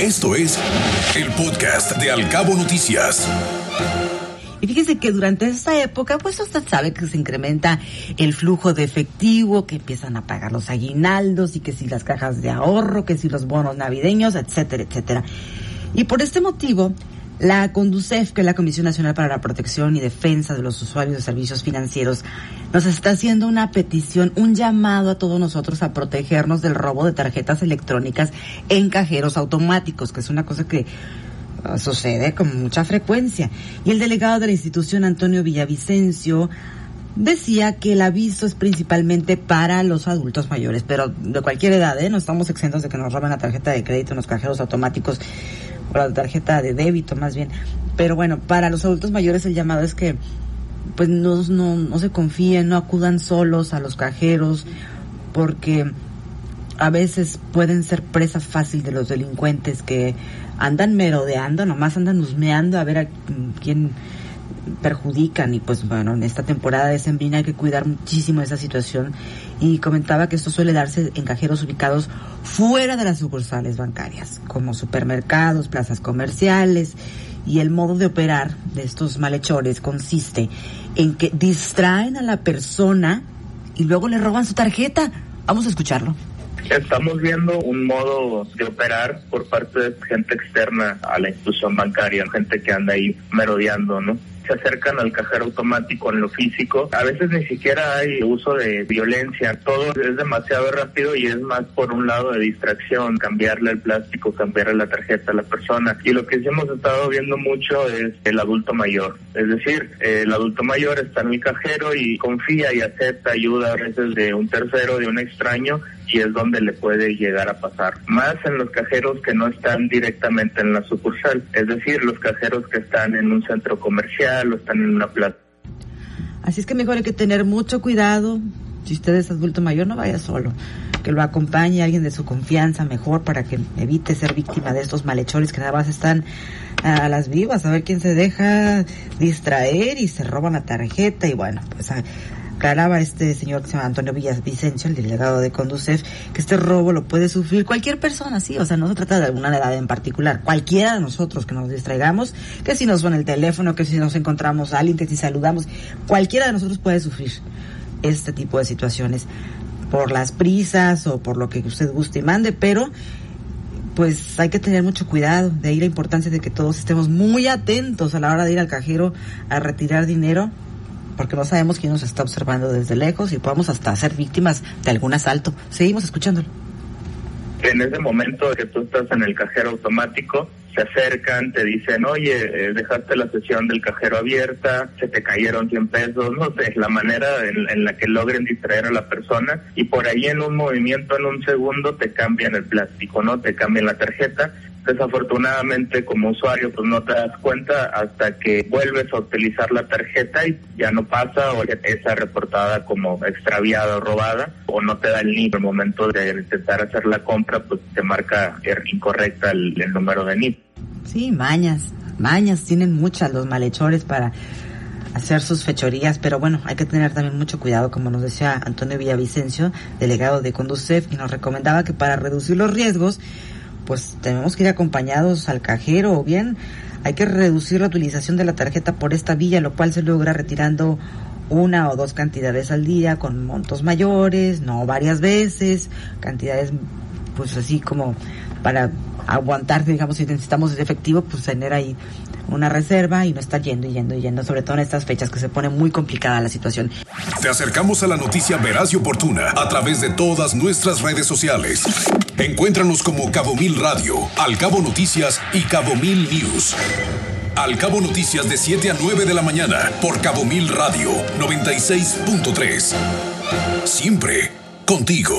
Esto es el podcast de Alcabo Noticias. Y fíjese que durante esta época, pues usted sabe que se incrementa el flujo de efectivo, que empiezan a pagar los aguinaldos y que si las cajas de ahorro, que si los bonos navideños, etcétera, etcétera. Y por este motivo, la CONDUCEF, que es la Comisión Nacional para la Protección y Defensa de los Usuarios de Servicios Financieros, nos está haciendo una petición, un llamado a todos nosotros a protegernos del robo de tarjetas electrónicas en cajeros automáticos, que es una cosa que uh, sucede con mucha frecuencia. Y el delegado de la institución, Antonio Villavicencio, decía que el aviso es principalmente para los adultos mayores, pero de cualquier edad, ¿eh? No estamos exentos de que nos roben la tarjeta de crédito en los cajeros automáticos o la tarjeta de débito más bien. Pero bueno, para los adultos mayores el llamado es que pues no, no, no se confíen, no acudan solos a los cajeros, porque a veces pueden ser presa fácil de los delincuentes que andan merodeando, nomás andan husmeando a ver a quién perjudican y pues bueno, en esta temporada de Sembrina hay que cuidar muchísimo esa situación y comentaba que esto suele darse en cajeros ubicados fuera de las sucursales bancarias, como supermercados, plazas comerciales y el modo de operar de estos malhechores consiste en que distraen a la persona y luego le roban su tarjeta. Vamos a escucharlo. Estamos viendo un modo de operar por parte de gente externa a la institución bancaria, gente que anda ahí merodeando, ¿no? Se acercan al cajero automático en lo físico. A veces ni siquiera hay uso de violencia, todo es demasiado rápido y es más por un lado de distracción, cambiarle el plástico, cambiarle la tarjeta a la persona. Y lo que sí hemos estado viendo mucho es el adulto mayor. Es decir, el adulto mayor está en el cajero y confía y acepta ayuda a veces de un tercero, de un extraño, y es donde le puede llegar a pasar. Más en los cajeros que no están directamente en la sucursal, es decir, los cajeros que están en un centro comercial o están en una plaza. Así es que mejor hay que tener mucho cuidado. Si usted es adulto mayor, no vaya solo. Que lo acompañe alguien de su confianza mejor para que evite ser víctima de estos malhechores que nada más están a las vivas, a ver quién se deja distraer y se roban la tarjeta y bueno, pues aclaraba este señor que se llama Antonio Villavicencio, el delegado de Conducef, que este robo lo puede sufrir cualquier persona, sí, o sea, no se trata de alguna edad en particular, cualquiera de nosotros que nos distraigamos, que si nos suena el teléfono, que si nos encontramos a alguien, que si saludamos, cualquiera de nosotros puede sufrir este tipo de situaciones por las prisas o por lo que usted guste y mande, pero pues hay que tener mucho cuidado, de ahí la importancia de que todos estemos muy atentos a la hora de ir al cajero a retirar dinero porque no sabemos quién nos está observando desde lejos y podemos hasta ser víctimas de algún asalto. Seguimos escuchándolo. En ese momento que tú estás en el cajero automático, se acercan, te dicen, oye, eh, dejaste la sesión del cajero abierta, se te cayeron 100 pesos, no sé, la manera en, en, la que logren distraer a la persona y por ahí en un movimiento, en un segundo, te cambian el plástico, ¿no? Te cambian la tarjeta desafortunadamente como usuario pues no te das cuenta hasta que vuelves a utilizar la tarjeta y ya no pasa o está reportada como extraviada o robada o no te da el NIP. el momento de intentar hacer la compra pues te marca er, incorrecta el, número de NIP. Sí, mañas, mañas tienen muchas los malhechores para hacer sus fechorías, pero bueno, hay que tener también mucho cuidado, como nos decía Antonio Villavicencio, delegado de Conducef, y nos recomendaba que para reducir los riesgos, pues tenemos que ir acompañados al cajero o bien hay que reducir la utilización de la tarjeta por esta vía, lo cual se logra retirando una o dos cantidades al día con montos mayores, no varias veces, cantidades pues así como para aguantar, digamos, si necesitamos efectivo, pues tener ahí una reserva y no estar yendo y yendo y yendo, sobre todo en estas fechas que se pone muy complicada la situación. Te acercamos a la noticia veraz y oportuna a través de todas nuestras redes sociales. Encuéntranos como Cabo Mil Radio, Al Cabo Noticias y Cabo Mil News. Al Cabo Noticias de 7 a 9 de la mañana por Cabo Mil Radio 96.3. Siempre contigo.